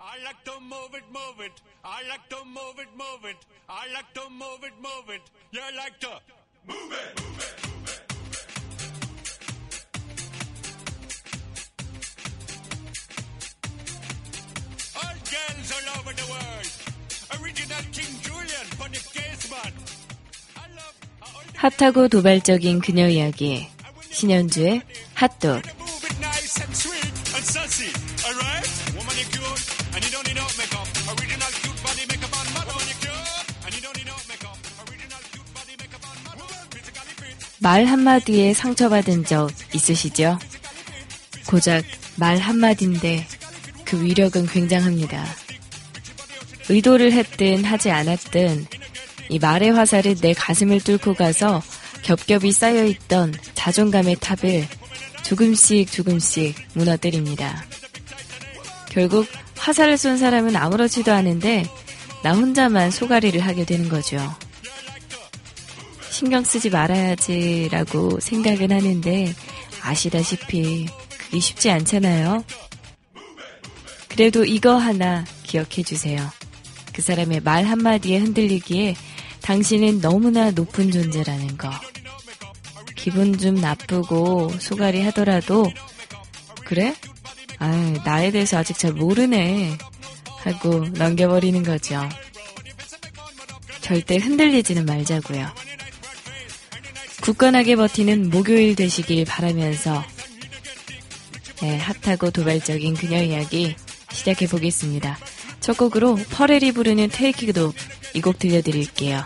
I like to move it, move it. I like to move it, move it. I like to move it, move it. You like to move it, move it, move it. All girls all over the world. Original King Julian for the case man. 핫하고 도발적인 그녀 이야기. 신현주의 핫도그. 말 한마디에 상처받은 적 있으시죠? 고작 말 한마디인데 그 위력은 굉장합니다. 의도를 했든 하지 않았든 이 말의 화살은 내 가슴을 뚫고 가서 겹겹이 쌓여있던 자존감의 탑을 조금씩 조금씩 무너뜨립니다. 결국 화살을 쏜 사람은 아무렇지도 않은데 나 혼자만 소가리를 하게 되는 거죠. 신경 쓰지 말아야지라고 생각은 하는데 아시다시피 그게 쉽지 않잖아요. 그래도 이거 하나 기억해 주세요. 그 사람의 말 한마디에 흔들리기에 당신은 너무나 높은 존재라는 거. 기분 좀 나쁘고 소갈이 하더라도 그래? 아, 나에 대해서 아직 잘 모르네. 하고 넘겨버리는 거죠. 절대 흔들리지는 말자고요. 굳건하게 버티는 목요일 되시길 바라면서 네, 핫하고 도발적인 그녀 이야기 시작해 보겠습니다. 첫 곡으로 퍼렐이 부르는 테이크 도이 곡 들려드릴게요.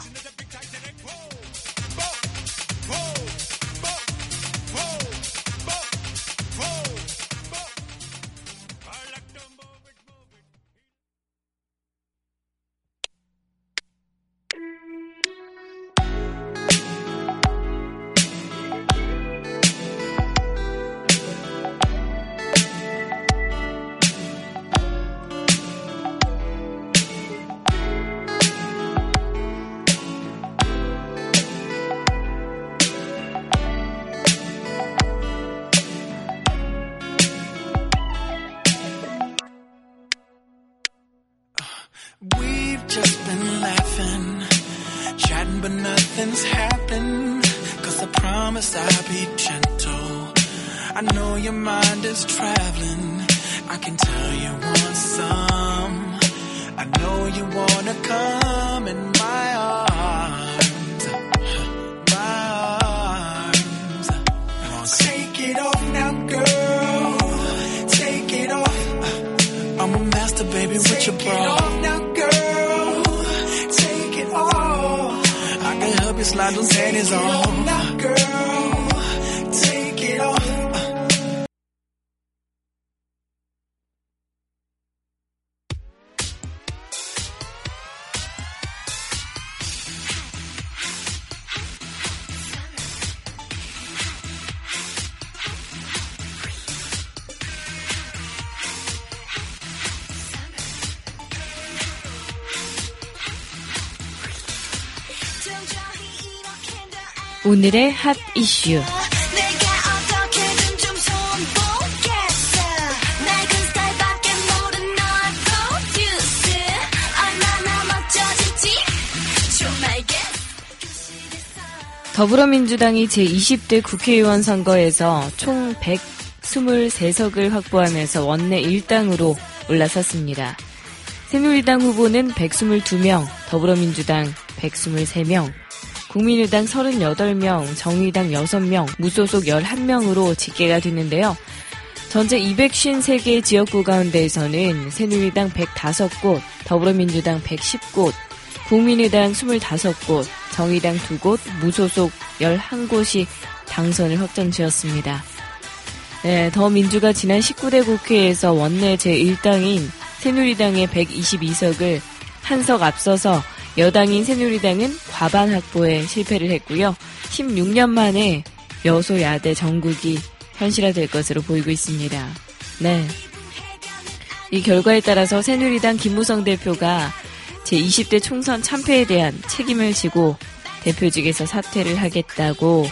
질지 좀 알겠어. 더불어민주당이 제20대 국회의원 선거에서 총 123석을 확보하면서 원내 1당으로 올라섰습니다. 새누리당 후보는 122명, 더불어민주당 123명, 국민의당 38명, 정의당 6명, 무소속 11명으로 집계가 됐는데요. 전체 253개 지역구 가운데에서는 새누리당 105곳, 더불어민주당 110곳, 국민의당 25곳, 정의당 2곳, 무소속 11곳이 당선을 확정 지었습니다. 네, 더민주가 지난 19대 국회에서 원내 제1당인 새누리당의 122석을 한 석 앞서서 여당인 새누리당은 과반 확보에 실패를 했고요. 16년 만에 여소야대 전국이 현실화될 것으로 보이고 있습니다. 네. 이 결과에 따라서 새누리당 김무성 대표가 제20대 총선 참패에 대한 책임을 지고 대표직에서 사퇴를 하겠다고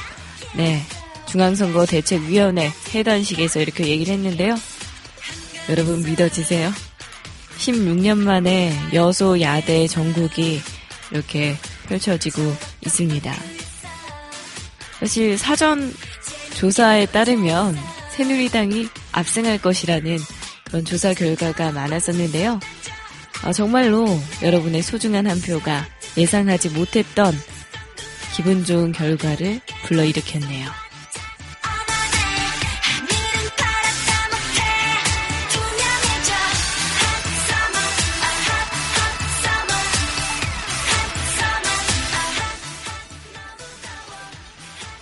네 중앙선거 대책위원회 해단식에서 이렇게 얘기를 했는데요. 여러분 믿어지세요? 16년 만에 여소 야대 전국이 이렇게 펼쳐지고 있습니다. 사실 사전 조사에 따르면 새누리당이 압승할 것이라는 그런 조사 결과가 많았었는데요. 어, 정말로 여러분의 소중한 한 표가 예상하지 못했던 기분 좋은 결과를 불러일으켰네요.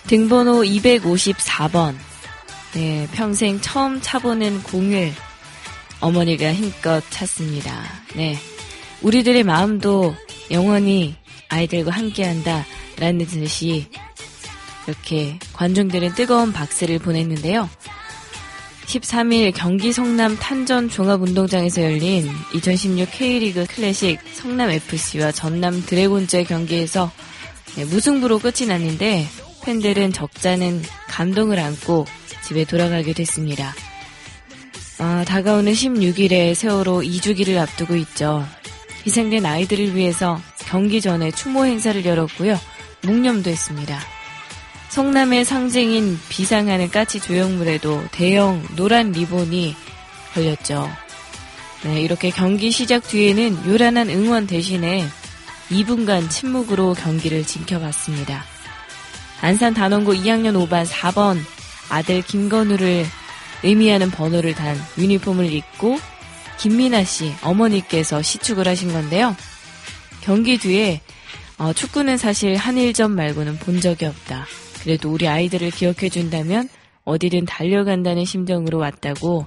등번호 254번. 네, 평생 처음 차보는 공을 어머니가 힘껏 찼습니다. 네. 우리들의 마음도 영원히 아이들과 함께 한다. 라는 듯이 이렇게 관중들은 뜨거운 박수를 보냈는데요. 13일 경기 성남 탄전 종합운동장에서 열린 2016 K리그 클래식 성남FC와 전남 드래곤즈의 경기에서 네, 무승부로 끝이 났는데 팬들은 적잖은 감동을 안고 집에 돌아가게 됐습니다. 아, 다가오는 16일에 세월호 2주기를 앞두고 있죠. 희생된 아이들을 위해서 경기 전에 추모 행사를 열었고요. 묵념도 했습니다. 성남의 상징인 비상하는 까치 조형물에도 대형 노란 리본이 걸렸죠. 네, 이렇게 경기 시작 뒤에는 요란한 응원 대신에 2분간 침묵으로 경기를 지켜봤습니다. 안산 단원고 2학년 5반 4번 아들 김건우를 의미하는 번호를 단 유니폼을 입고 김민아 씨 어머니께서 시축을 하신 건데요. 경기 뒤에 어, 축구는 사실 한일전 말고는 본 적이 없다. 그래도 우리 아이들을 기억해 준다면 어디든 달려간다는 심정으로 왔다고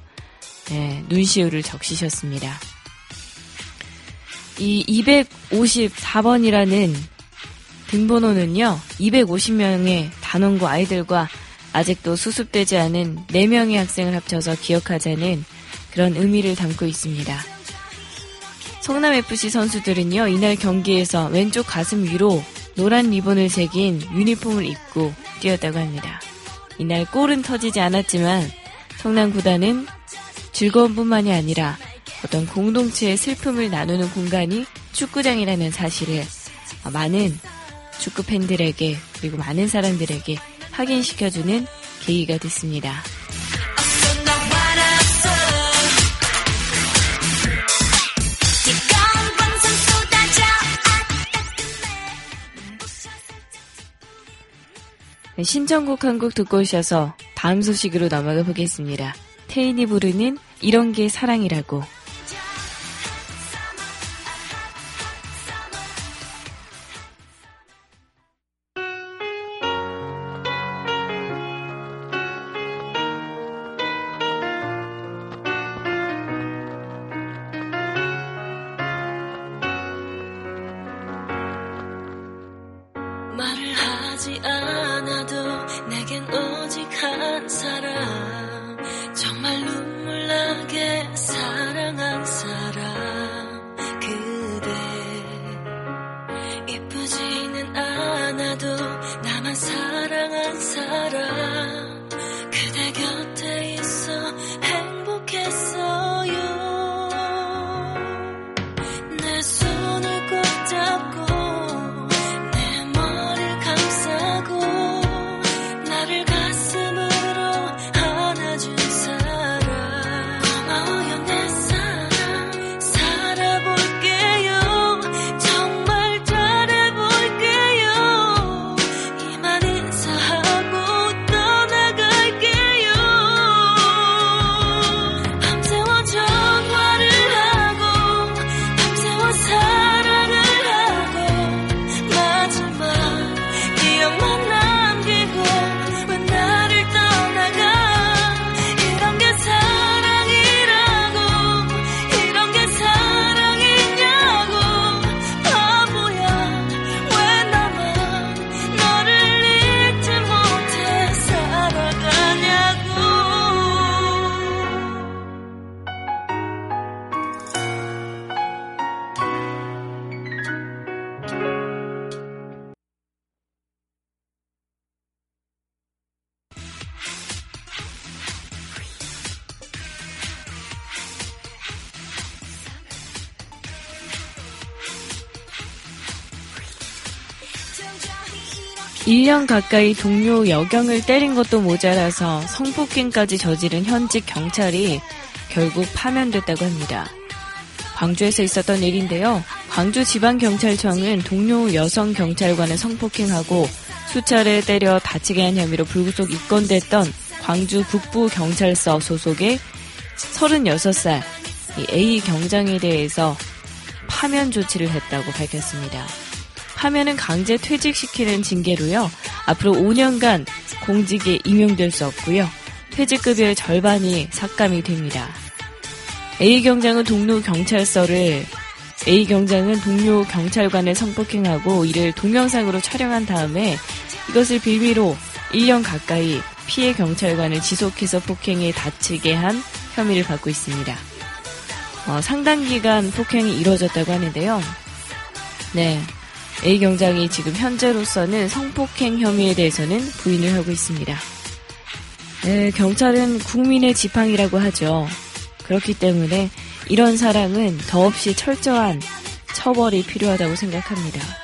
네, 눈시울을 적시셨습니다. 이 254번이라는 등번호는요, 250명의 단원고 아이들과 아직도 수습되지 않은 4명의 학생을 합쳐서 기억하자는 그런 의미를 담고 있습니다. 성남FC 선수들은요, 이날 경기에서 왼쪽 가슴 위로 노란 리본을 새긴 유니폼을 입고 뛰었다고 합니다. 이날 골은 터지지 않았지만 성남 구단은 즐거움뿐만이 아니라 어떤 공동체의 슬픔을 나누는 공간이 축구장이라는 사실을 많은 축구 팬들에게 그리고 많은 사람들에게 확인시켜주는 계기가 됐습니다. 네, 신청곡 한 곡 듣고 오셔서 다음 소식으로 넘어가 보겠습니다. 태인이 부르는 이런 게 사랑이라고. 하지 않아도 내겐 오직 한 1년 가까이 동료 여경을 때린 것도 모자라서 성폭행까지 저지른 현직 경찰이 결국 파면됐다고 합니다. 광주에서 있었던 일인데요. 광주 지방경찰청은 동료 여성 경찰관을 성폭행하고 수차례 때려 다치게 한 혐의로 불구속 입건됐던 광주 북부경찰서 소속의 36살 이 A 경장에 대해서 파면 조치를 했다고 밝혔습니다. 파면은 강제 퇴직시키는 징계로요. 앞으로 5년간 공직에 임용될 수 없고요. 퇴직급여의 절반이 삭감이 됩니다. A 경장은 동료 경찰서를 A 경장은 동료 경찰관을 성폭행하고 이를 동영상으로 촬영한 다음에 이것을 빌미로 1년 가까이 피해 경찰관을 지속해서 폭행에 다치게 한 혐의를 받고 있습니다. 어, 상당 기간 폭행이 이루어졌다고 하는데요. 네. A 경장이 지금 현재로서는 성폭행 혐의에 대해서는 부인을 하고 있습니다. 네, 경찰은 국민의 지팡이라고 하죠. 그렇기 때문에 이런 사람은 더없이 철저한 처벌이 필요하다고 생각합니다.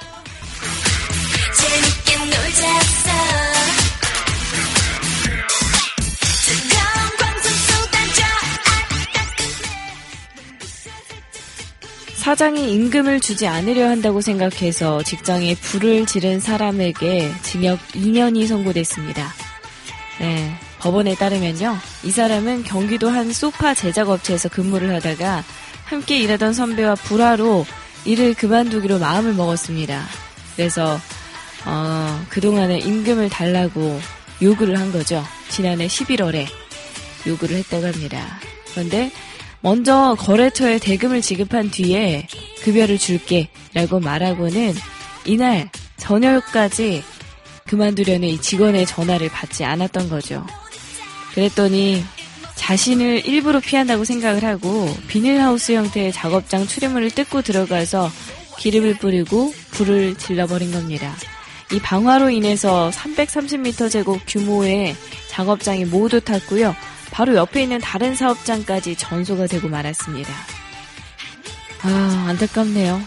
사장이 임금을 주지 않으려 한다고 생각해서 직장에 불을 지른 사람에게 징역 2년이 선고됐습니다. 네, 법원에 따르면요. 이 사람은 경기도 한 소파 제작 업체에서 근무를 하다가 함께 일하던 선배와 불화로 일을 그만두기로 마음을 먹었습니다. 그래서 어, 그동안에 임금을 달라고 요구를 한 거죠. 지난해 11월에 요구를 했다고 합니다. 그런데 먼저 거래처에 대금을 지급한 뒤에 급여를 줄게 라고 말하고는 이날 저녁까지 그만두려는 이 직원의 전화를 받지 않았던 거죠. 그랬더니 자신을 일부러 피한다고 생각을 하고 비닐하우스 형태의 작업장 출입문을 뜯고 들어가서 기름을 뿌리고 불을 질러버린 겁니다. 이 방화로 인해서 330m 제곱 규모의 작업장이 모두 탔고요. 바로 옆에 있는 다른 사업장까지 전소가 되고 말았습니다. 아, 안타깝네요.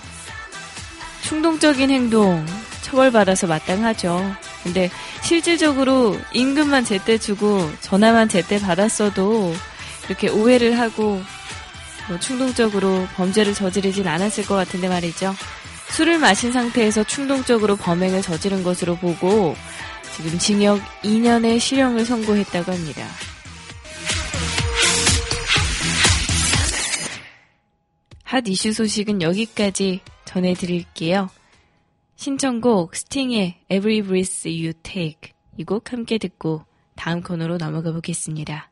충동적인 행동, 처벌받아서 마땅하죠. 근데 실질적으로 임금만 제때 주고 전화만 제때 받았어도 이렇게 오해를 하고 뭐 충동적으로 범죄를 저지르진 않았을 것 같은데 말이죠. 술을 마신 상태에서 충동적으로 범행을 저지른 것으로 보고 지금 징역 2년의 실형을 선고했다고 합니다. 핫 이슈 소식은 여기까지 전해드릴게요. 신청곡 스팅의 Every Breath You Take 이 곡 함께 듣고 다음 코너로 넘어가 보겠습니다.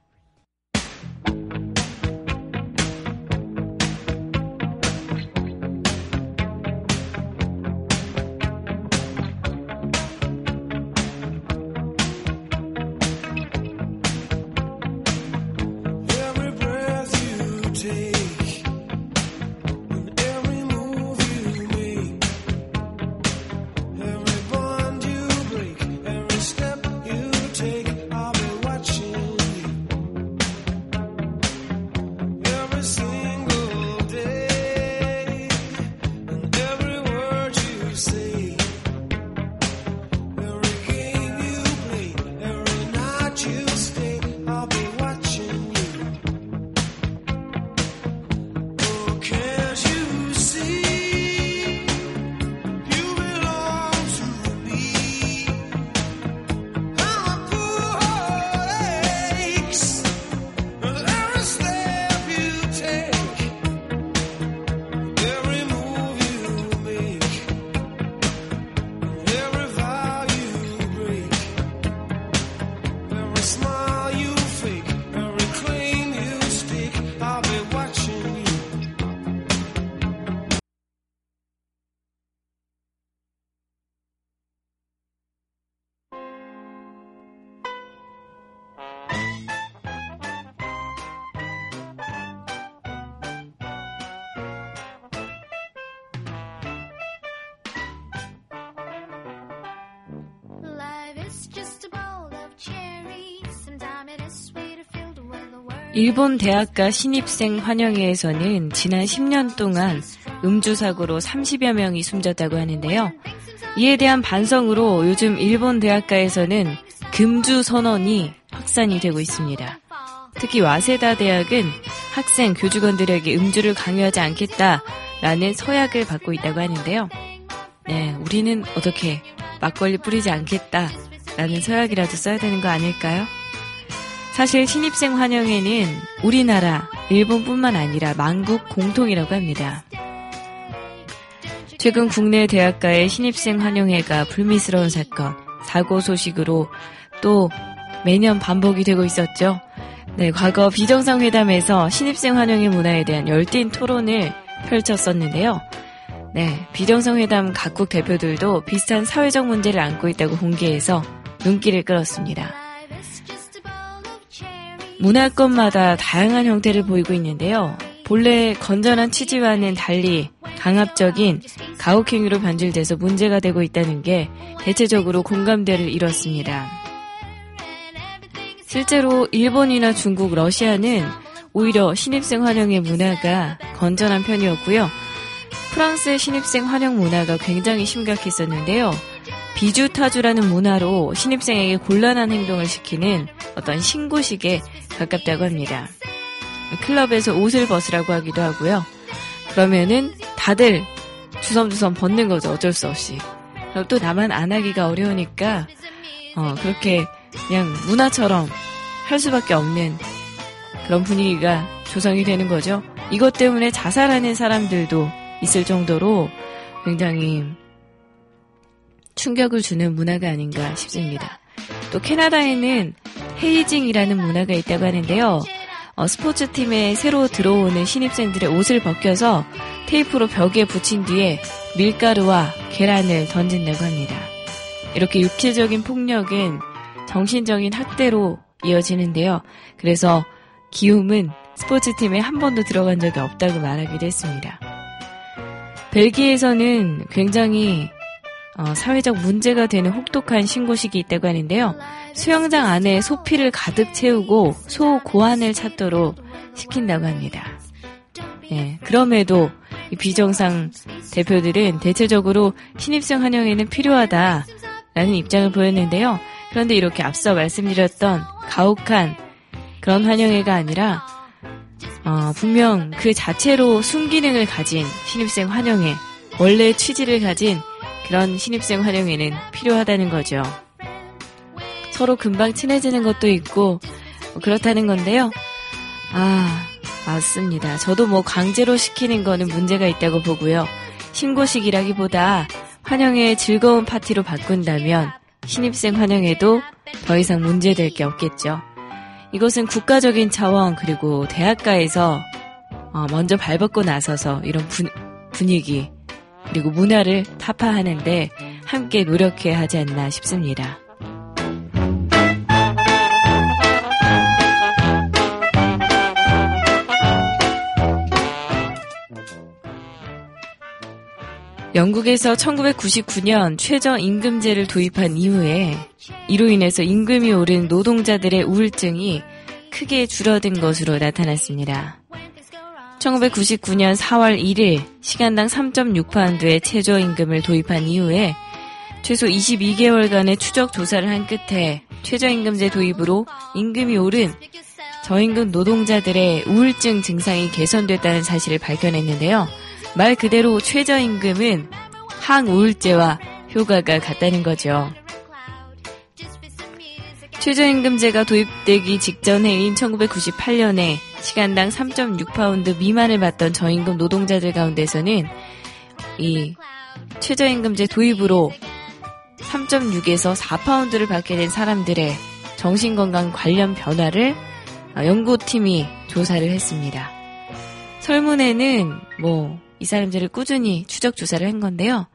일본 대학가 신입생 환영회에서는 지난 10년 동안 음주 사고로 30여 명이 숨졌다고 하는데요. 이에 대한 반성으로 요즘 일본 대학가에서는 금주 선언이 확산이 되고 있습니다. 특히 와세다 대학은 학생, 교직원들에게 음주를 강요하지 않겠다라는 서약을 받고 있다고 하는데요. 네, 우리는 어떻게 막걸리 뿌리지 않겠다라는 서약이라도 써야 되는 거 아닐까요? 사실 신입생 환영회는 우리나라, 일본뿐만 아니라 만국 공통이라고 합니다. 최근 국내 대학가의 신입생 환영회가 불미스러운 사건, 사고 소식으로 또 매년 반복이 되고 있었죠. 네, 과거 비정상회담에서 신입생 환영회 문화에 대한 열띤 토론을 펼쳤었는데요. 네, 비정상회담 각국 대표들도 비슷한 사회적 문제를 안고 있다고 공개해서 눈길을 끌었습니다. 문화권마다 다양한 형태를 보이고 있는데요. 본래 건전한 취지와는 달리 강압적인 가혹행위로 변질돼서 문제가 되고 있다는 게 대체적으로 공감대를 이뤘습니다. 실제로 일본이나 중국, 러시아는 오히려 신입생 환영의 문화가 건전한 편이었고요. 프랑스의 신입생 환영 문화가 굉장히 심각했었는데요. 비주타주라는 문화로 신입생에게 곤란한 행동을 시키는 어떤 신고식에 가깝다고 합니다. 클럽에서 옷을 벗으라고 하기도 하고요. 그러면은 다들 주섬주섬 벗는 거죠. 어쩔 수 없이. 그럼 또 나만 안 하기가 어려우니까 어, 그렇게 그냥 문화처럼 할 수밖에 없는 그런 분위기가 조성이 되는 거죠. 이것 때문에 자살하는 사람들도 있을 정도로 굉장히 충격을 주는 문화가 아닌가 싶습니다. 또 캐나다에는 헤이징이라는 문화가 있다고 하는데요. 어, 스포츠팀에 새로 들어오는 신입생들의 옷을 벗겨서 테이프로 벽에 붙인 뒤에 밀가루와 계란을 던진다고 합니다. 이렇게 육체적인 폭력은 정신적인 학대로 이어지는데요. 그래서 기움은 스포츠팀에 한 번도 들어간 적이 없다고 말하기도 했습니다. 벨기에에서는 굉장히 어, 사회적 문제가 되는 혹독한 신고식이 있다고 하는데요. 수영장 안에 소피를 가득 채우고 소 고환을 찾도록 시킨다고 합니다. 예, 그럼에도 이 비정상 대표들은 대체적으로 신입생 환영에는 필요하다라는 입장을 보였는데요. 그런데 이렇게 앞서 말씀드렸던 가혹한 그런 환영회가 아니라 어, 분명 그 자체로 순기능을 가진 신입생 환영회, 원래 취지를 가진 그런 신입생 환영회는 필요하다는 거죠. 서로 금방 친해지는 것도 있고 뭐 그렇다는 건데요. 아, 맞습니다. 저도 뭐 강제로 시키는 거는 문제가 있다고 보고요. 신고식이라기보다 환영회 즐거운 파티로 바꾼다면 신입생 환영회도 더 이상 문제될 게 없겠죠. 이것은 국가적인 차원 그리고 대학가에서 어, 먼저 발벗고 나서서 이런 분, 분위기 그리고 문화를 타파하는데 함께 노력해야 하지 않나 싶습니다. 영국에서 1999년 최저임금제를 도입한 이후에 이로 인해서 임금이 오른 노동자들의 우울증이 크게 줄어든 것으로 나타났습니다. 1999년 4월 1일 시간당 3.6파운드의 최저임금을 도입한 이후에 최소 22개월간의 추적 조사를 한 끝에 최저임금제 도입으로 임금이 오른 저임금 노동자들의 우울증 증상이 개선됐다는 사실을 밝혀냈는데요. 말 그대로 최저임금은 항우울제와 효과가 같다는 거죠. 최저임금제가 도입되기 직전 해인 1998년에 시간당 3.6파운드 미만을 받던 저임금 노동자들 가운데서는 이 최저임금제 도입으로 3.6에서 4파운드를 받게 된 사람들의 정신건강 관련 변화를 연구팀이 조사를 했습니다. 설문에는 뭐 이 사람들을 꾸준히 추적 조사를 한 건데요.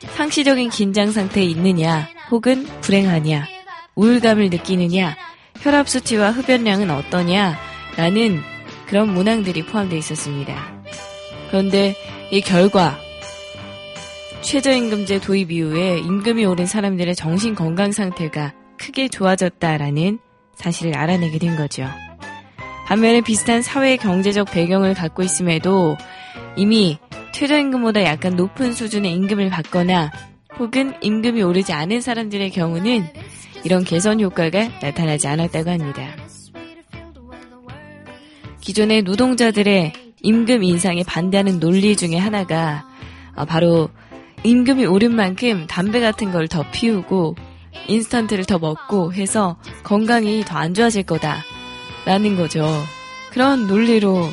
상시적인 긴장 상태에 있느냐, 혹은 불행하냐, 우울감을 느끼느냐, 혈압 수치와 흡연량은 어떠냐, 라는 그런 문항들이 포함되어 있었습니다. 그런데 이 결과, 최저임금제 도입 이후에 임금이 오른 사람들의 정신 건강 상태가 크게 좋아졌다라는 사실을 알아내게 된 거죠. 반면에 비슷한 사회 경제적 배경을 갖고 있음에도 이미 최저임금보다 약간 높은 수준의 임금을 받거나 혹은 임금이 오르지 않은 사람들의 경우는 이런 개선 효과가 나타나지 않았다고 합니다. 기존의 노동자들의 임금 인상에 반대하는 논리 중에 하나가 어, 바로 임금이 오른 만큼 담배 같은 걸 더 피우고 인스턴트를 더 먹고 해서 건강이 더 안 좋아질 거다 라는 거죠. 그런 논리로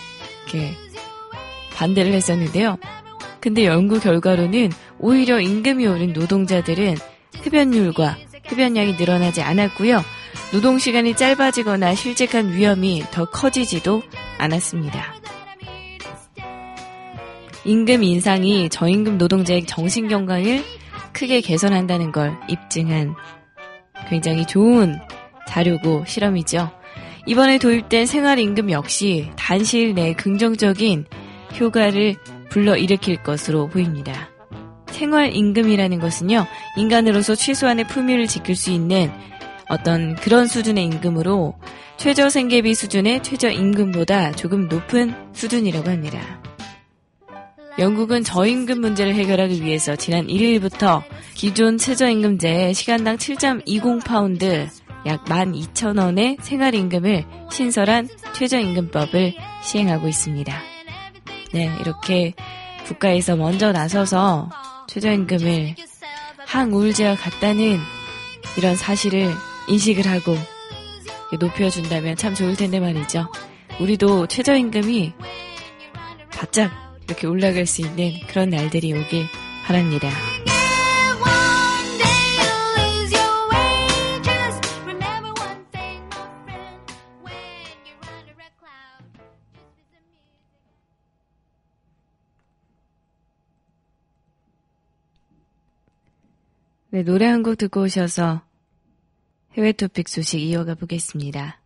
이렇게 반대를 했었는데요. 근데 연구 결과로는 오히려 임금이 오른 노동자들은 흡연율과 흡연량이 늘어나지 않았고요. 노동 시간이 짧아지거나 실직한 위험이 더 커지지도 않았습니다. 임금 인상이 저임금 노동자의 정신 건강을 크게 개선한다는 걸 입증한 굉장히 좋은 자료고 실험이죠. 이번에 도입된 생활임금 역시 단시일 내에 긍정적인 효과를 불러일으킬 것으로 보입니다. 생활임금이라는 것은요, 인간으로서 최소한의 품위를 지킬 수 있는 어떤 그런 수준의 임금으로 최저 생계비 수준의 최저 임금보다 조금 높은 수준이라고 합니다. 영국은 저임금 문제를 해결하기 위해서 지난 1일부터 기존 최저임금제의 시간당 7.20파운드 약 12,000원의 생활임금을 신설한 최저임금법을 시행하고 있습니다. 네, 이렇게 국가에서 먼저 나서서 최저임금을 항우울제와 같다는 이런 사실을 인식을 하고 높여준다면 참 좋을 텐데 말이죠. 우리도 최저임금이 바짝 이렇게 올라갈 수 있는 그런 날들이 오길 바랍니다. 네, 노래 한 곡 듣고 오셔서 해외 토픽 소식 이어가 보겠습니다.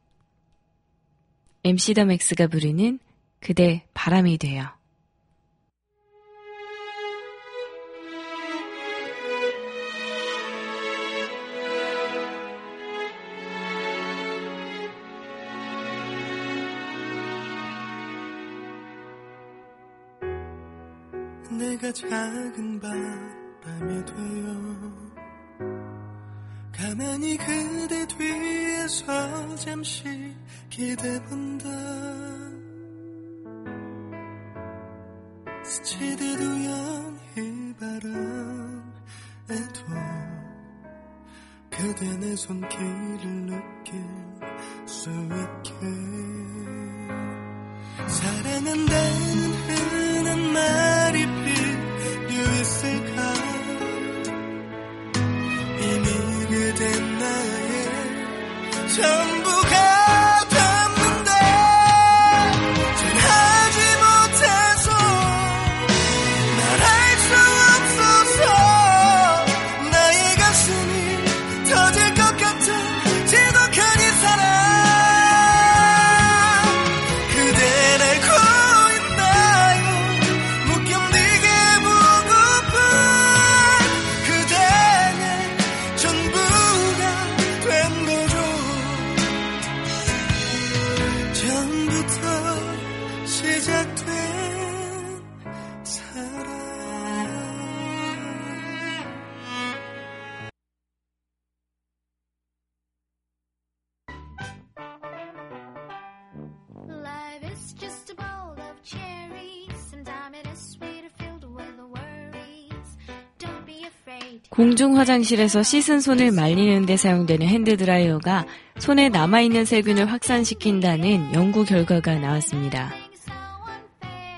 MC 더 맥스가 부르는 그대 바람이 돼요. 내가 작은 바람이 되어 가만히 그대 뒤에서 잠시 기대본다. 스치듯 우연히 바람에도 그대 내 손길을 느낄 수 있게. 사랑한다는 흔한 말이 필요했을까 전 공중 화장실에서 씻은 손을 말리는 데 사용되는 핸드드라이어가 손에 남아있는 세균을 확산시킨다는 연구 결과가 나왔습니다.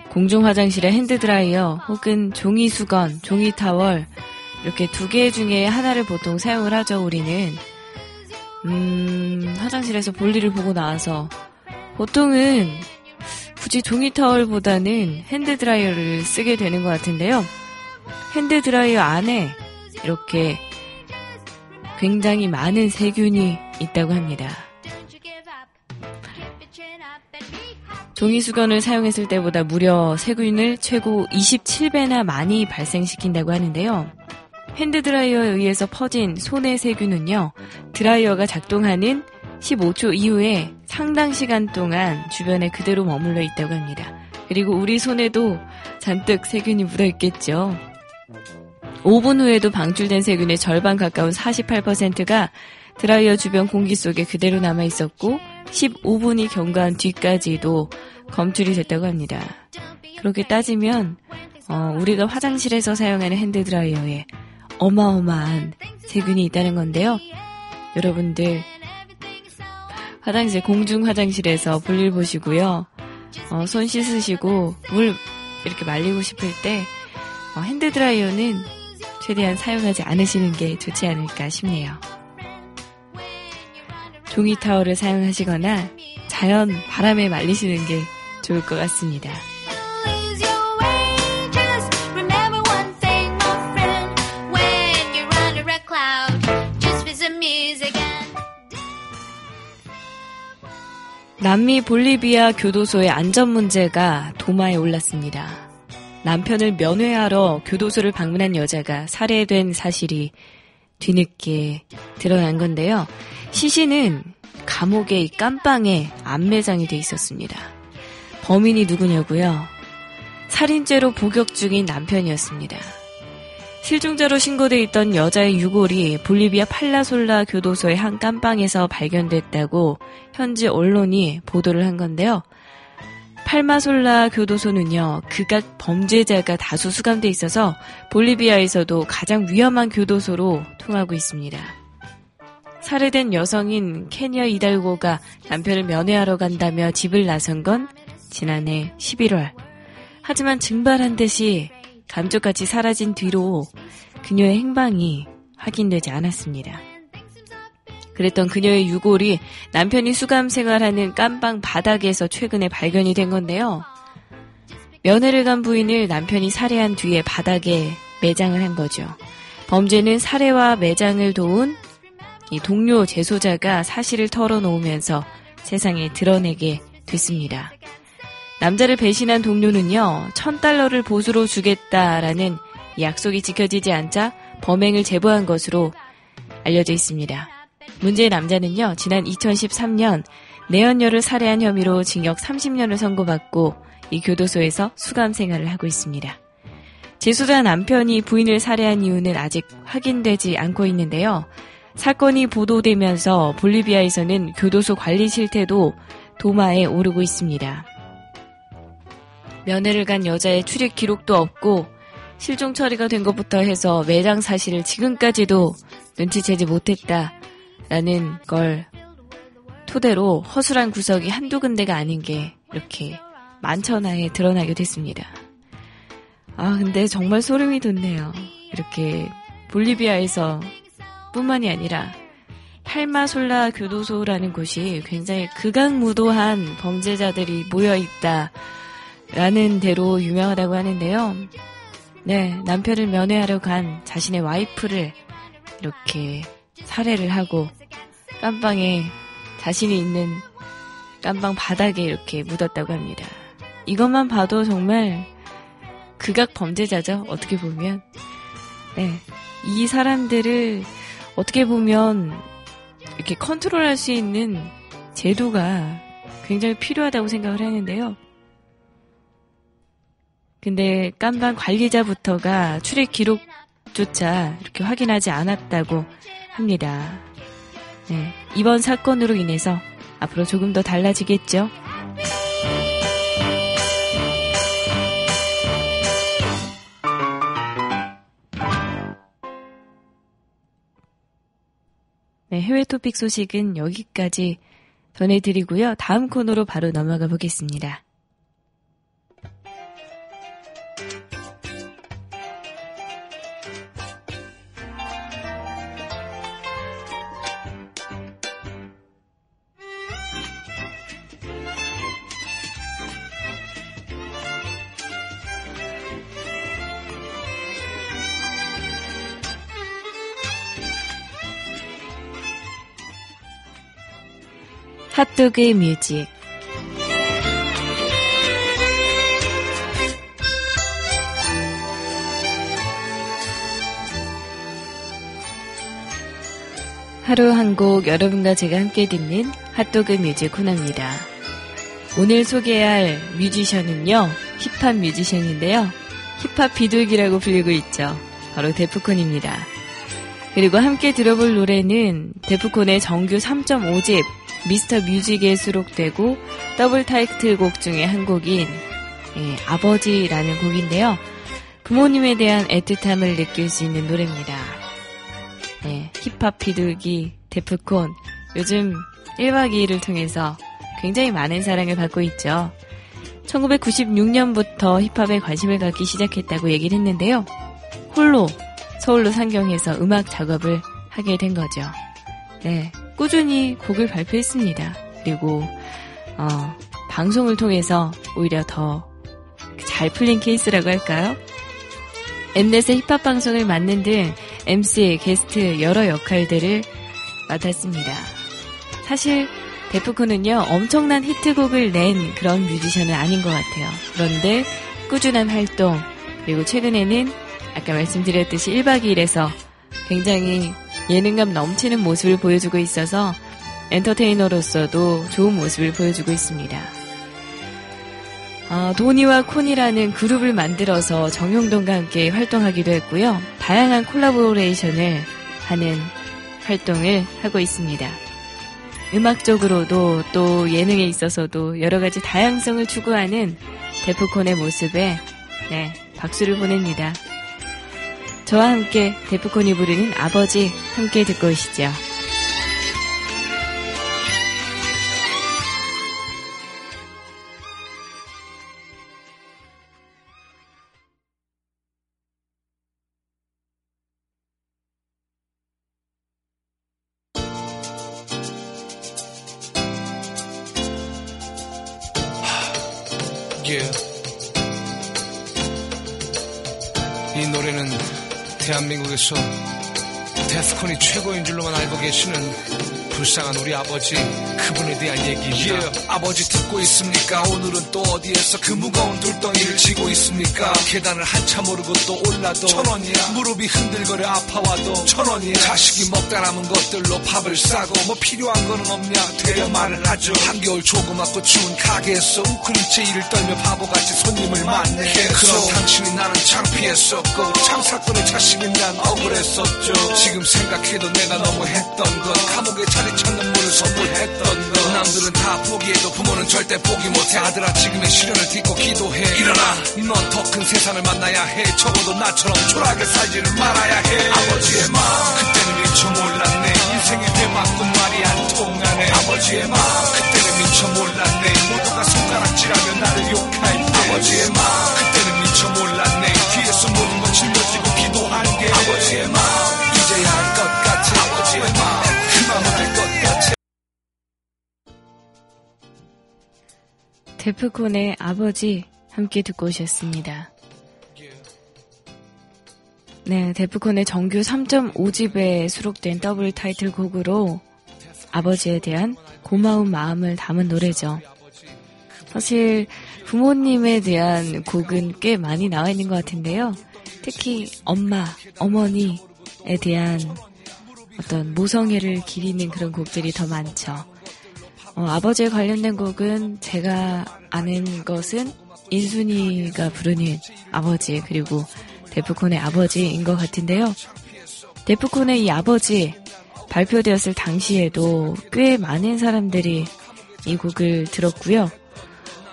공중 화장실의 핸드드라이어 혹은 종이 수건, 종이 타월 이렇게 두 개 중에 하나를 보통 사용을 하죠, 우리는. 음, 화장실에서 볼일을 보고 나와서 보통은 굳이 종이 타월보다는 핸드드라이어를 쓰게 되는 것 같은데요. 핸드드라이어 안에 이렇게 굉장히 많은 세균이 있다고 합니다. 종이 수건을 사용했을 때보다 무려 세균을 최고 27배나 많이 발생시킨다고 하는데요. 핸드드라이어에 의해서 퍼진 손의 세균은요, 드라이어가 작동하는 15초 이후에 상당 시간 동안 주변에 그대로 머물러 있다고 합니다. 그리고 우리 손에도 잔뜩 세균이 묻어 있겠죠. 5분 후에도 방출된 세균의 절반 가까운 48%가 드라이어 주변 공기 속에 그대로 남아 있었고 15분이 경과한 뒤까지도 검출이 됐다고 합니다. 그렇게 따지면 어, 우리가 화장실에서 사용하는 핸드 드라이어에 어마어마한 세균이 있다는 건데요. 여러분들 화장실 공중 화장실에서 볼일 보시고요. 어, 손 씻으시고 물 이렇게 말리고 싶을 때 어, 핸드 드라이어는 최대한 사용하지 않으시는 게 좋지 않을까 싶네요. 종이 타월을 사용하시거나 자연 바람에 말리시는 게 좋을 것 같습니다. 남미 볼리비아 교도소의 안전 문제가 도마에 올랐습니다. 남편을 면회하러 교도소를 방문한 여자가 살해된 사실이 뒤늦게 드러난 건데요. 시신은 감옥의 이 깜빵에 안매장이 돼 있었습니다. 범인이 누구냐고요? 살인죄로 복역 중인 남편이었습니다. 실종자로 신고돼 있던 여자의 유골이 볼리비아 팔라솔라 교도소의 한 깜빵에서 발견됐다고 현지 언론이 보도를 한 건데요. 팔마솔라 교도소는요, 극악 범죄자가 다수 수감돼 있어서 볼리비아에서도 가장 위험한 교도소로 통하고 있습니다. 살해된 여성인 케냐 이달고가 남편을 면회하러 간다며 집을 나선 건 지난해 11월. 하지만 증발한 듯이 감쪽같이 사라진 뒤로 그녀의 행방이 확인되지 않았습니다. 그랬던 그녀의 유골이 남편이 수감 생활하는 깜방 바닥에서 최근에 발견이 된 건데요. 면회를 간 부인을 남편이 살해한 뒤에 바닥에 매장을 한 거죠. 범죄는 살해와 매장을 도운 이 동료 재소자가 사실을 털어놓으면서 세상에 드러내게 됐습니다. 남자를 배신한 동료는요, 천 달러를 보수로 주겠다라는 약속이 지켜지지 않자 범행을 제보한 것으로 알려져 있습니다. 문제의 남자는요, 지난 2013년 내연녀를 살해한 혐의로 징역 30년을 선고받고 이 교도소에서 수감 생활을 하고 있습니다. 재수자 남편이 부인을 살해한 이유는 아직 확인되지 않고 있는데요. 사건이 보도되면서 볼리비아에서는 교도소 관리 실태도 도마에 오르고 있습니다. 면회를 간 여자의 출입 기록도 없고 실종 처리가 된 것부터 해서 매장 사실을 지금까지도 눈치채지 못했다 라는 걸 토대로 허술한 구석이 한두 군데가 아닌 게 이렇게 만천하에 드러나게 됐습니다. 아, 근데 정말 소름이 돋네요. 이렇게 볼리비아에서 뿐만이 아니라 팔마솔라 교도소라는 곳이 굉장히 극악무도한 범죄자들이 모여 있다. 라는 대로 유명하다고 하는데요. 네, 남편을 면회하러 간 자신의 와이프를 이렇게 살해를 하고 깜방에 자신이 있는 깜방 바닥에 이렇게 묻었다고 합니다. 이것만 봐도 정말 극악 범죄자죠. 어떻게 보면. 네. 이 사람들을 어떻게 보면 이렇게 컨트롤할 수 있는 제도가 굉장히 필요하다고 생각을 하는데요. 근데 깜방 관리자부터가 출입 기록조차 이렇게 확인하지 않았다고 합니다. 네, 이번 사건으로 인해서 앞으로 조금 더 달라지겠죠? 네, 해외 토픽 소식은 여기까지 전해드리고요. 다음 코너로 바로 넘어가 보겠습니다. 핫도그의 뮤직 하루 한 곡 여러분과 제가 함께 듣는 핫도그 뮤직 코너입니다. 오늘 소개할 뮤지션은요, 힙합 뮤지션인데요. 힙합 비둘기라고 불리고 있죠. 바로 데프콘입니다. 그리고 함께 들어볼 노래는 데프콘의 정규 3.5집 미스터 뮤직에 수록되고 더블 타이틀곡 중에 한 곡인 예, 아버지라는 곡인데요. 부모님에 대한 애틋함을 느낄 수 있는 노래입니다. 예, 힙합 비둘기 데프콘 요즘 1박 2일을 통해서 굉장히 많은 사랑을 받고 있죠. 1996년부터 힙합에 관심을 갖기 시작했다고 얘기를 했는데요. 홀로 서울로 상경해서 음악 작업을 하게 된 거죠. 네, 꾸준히 곡을 발표했습니다. 그리고 어, 방송을 통해서 오히려 더 잘 풀린 케이스라고 할까요? 엠넷의 힙합 방송을 맡는 등 MC, 게스트 여러 역할들을 맡았습니다. 사실 데프콘은요 엄청난 히트곡을 낸 그런 뮤지션은 아닌 것 같아요. 그런데 꾸준한 활동 그리고 최근에는 아까 말씀드렸듯이 1박 2일에서 굉장히 예능감 넘치는 모습을 보여주고 있어서 엔터테이너로서도 좋은 모습을 보여주고 있습니다. 어, 도니와 콘이라는 그룹을 만들어서 정용돈과 함께 활동하기도 했고요. 다양한 콜라보레이션을 하는 활동을 하고 있습니다. 음악적으로도 또 예능에 있어서도 여러 가지 다양성을 추구하는 데프콘의 모습에 네, 박수를 보냅니다. 저와 함께 데프콘이 부르는 아버지 함께 듣고 오시죠. 대한민국에서 데스콘이 최고인 줄로만 알고 계시는 불쌍한 우리 아버지 그분에 대한 얘기입니다. Yeah, 아버지 듣고 있습니까? 오늘은 또 어디에서 그 무거운 돌덩이를 지고 있습니까? 계단을 한참 오르고 또 올라도 천 원이야. 무릎이 흔들거려 아파와도 천 원이야. 자식이 먹다 남은 것들로 밥을 싸고 뭐 필요한 거는 없냐? 되려 말을 하죠. 한겨울 조그맣고 추운 가게에서 우크리체 일을 떨며 바보같이 손 만네. 그런 당신이 나는 창피했었고 창사건의 자식인 난 억울했었죠. 지금 생각해도 내가 너무 했던 건 감옥에 자리 찾는 물을 선물했던 것. 남들은 다 포기해도 부모는 절대 포기 못해. 아들아 지금의 시련을 딛고 기도해. 일어나. 넌 더 큰 세상을 만나야 해. 적어도 나처럼 초라하게 살지를 말아야 해. 아버지의 마음. 그때는 미처 몰랐네. 인생의 대박꾼 말이 안 통하네. 아버지의 마음. 그때는 미처 몰랐네. 모두가 손가락질하며 나를 욕할 때 아버지의 마음 그때는 미처 몰랐네. 뒤에서 모든 건 짊어지고 기도한 게 아버지의 마음 이제야 할것 같아. 아버지의 그알것 같아. 데프콘의 아버지 함께 듣고 오셨습니다. 네, 데프콘의 정규 3.5집에 수록된 더블 타이틀 곡으로 아버지에 대한 고마운 마음을 담은 노래죠. 사실 부모님에 대한 곡은 꽤 많이 나와 있는 것 같은데요. 특히 엄마, 어머니에 대한 어떤 모성애를 기리는 그런 곡들이 더 많죠. 어, 아버지에 관련된 곡은 제가 아는 것은 인순이가 부르는 아버지 그리고 데프콘의 아버지인 것 같은데요. 데프콘의 이 아버지 발표되었을 당시에도 꽤 많은 사람들이 이 곡을 들었고요.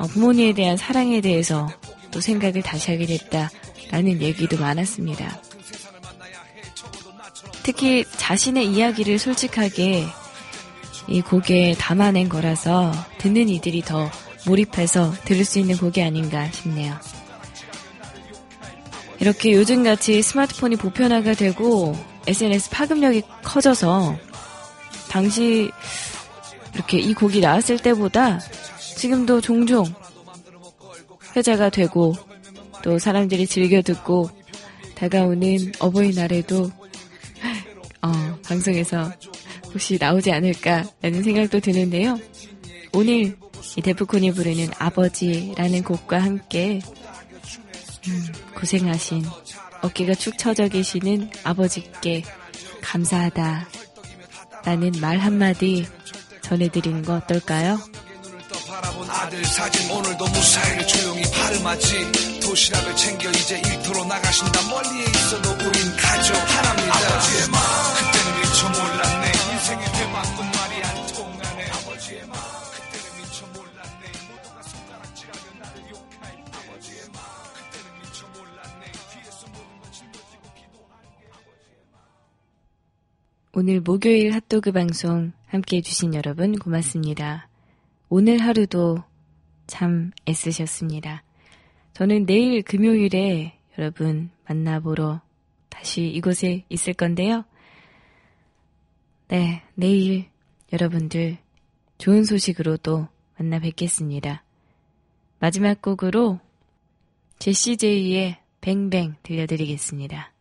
어, 부모님에 대한 사랑에 대해서 또 생각을 다시 하게 됐다라는 얘기도 많았습니다. 특히 자신의 이야기를 솔직하게 이 곡에 담아낸 거라서 듣는 이들이 더 몰입해서 들을 수 있는 곡이 아닌가 싶네요. 이렇게 요즘같이 스마트폰이 보편화가 되고 SNS 파급력이 커져서 당시 이렇게 이 곡이 나왔을 때보다 지금도 종종 회자가 되고 또 사람들이 즐겨 듣고 다가오는 어버이날에도 어, 방송에서 혹시 나오지 않을까라는 생각도 드는데요. 오늘 이 데프콘이 부르는 아버지라는 곡과 함께 음, 고생하신 어깨가 축 처져 계시는 아버지께 감사하다 라는 말 한마디 전해드리는 거 어떨까요? 바라본 아들 사진. 오늘도 무사히를 조용히 발음하지. 도시락을 챙겨 이제 일터로 나가신다. 멀리에 있어도 우린 가족 하나입니다. 아버지의 마 그때는 미처 몰랐네. 인생의 대박도 말이 안 통하네. 아버지의 마 그때는 미처 몰랐네. 모두가 손가락질하며 나를 욕할 때. 아버지의 마 그때는 미처 몰랐네. 뒤에서 모든 건 짊어지고 기도하는 게 아버지의 마 오늘 목요일 핫도그 방송 함께 해주신 여러분 고맙습니다. 오늘 하루도 참 애쓰셨습니다. 저는 내일 금요일에 여러분 만나보러 다시 이곳에 있을 건데요. 네, 내일 여러분들 좋은 소식으로 또 만나 뵙겠습니다. 마지막 곡으로 제시 제이의 뱅뱅 들려드리겠습니다.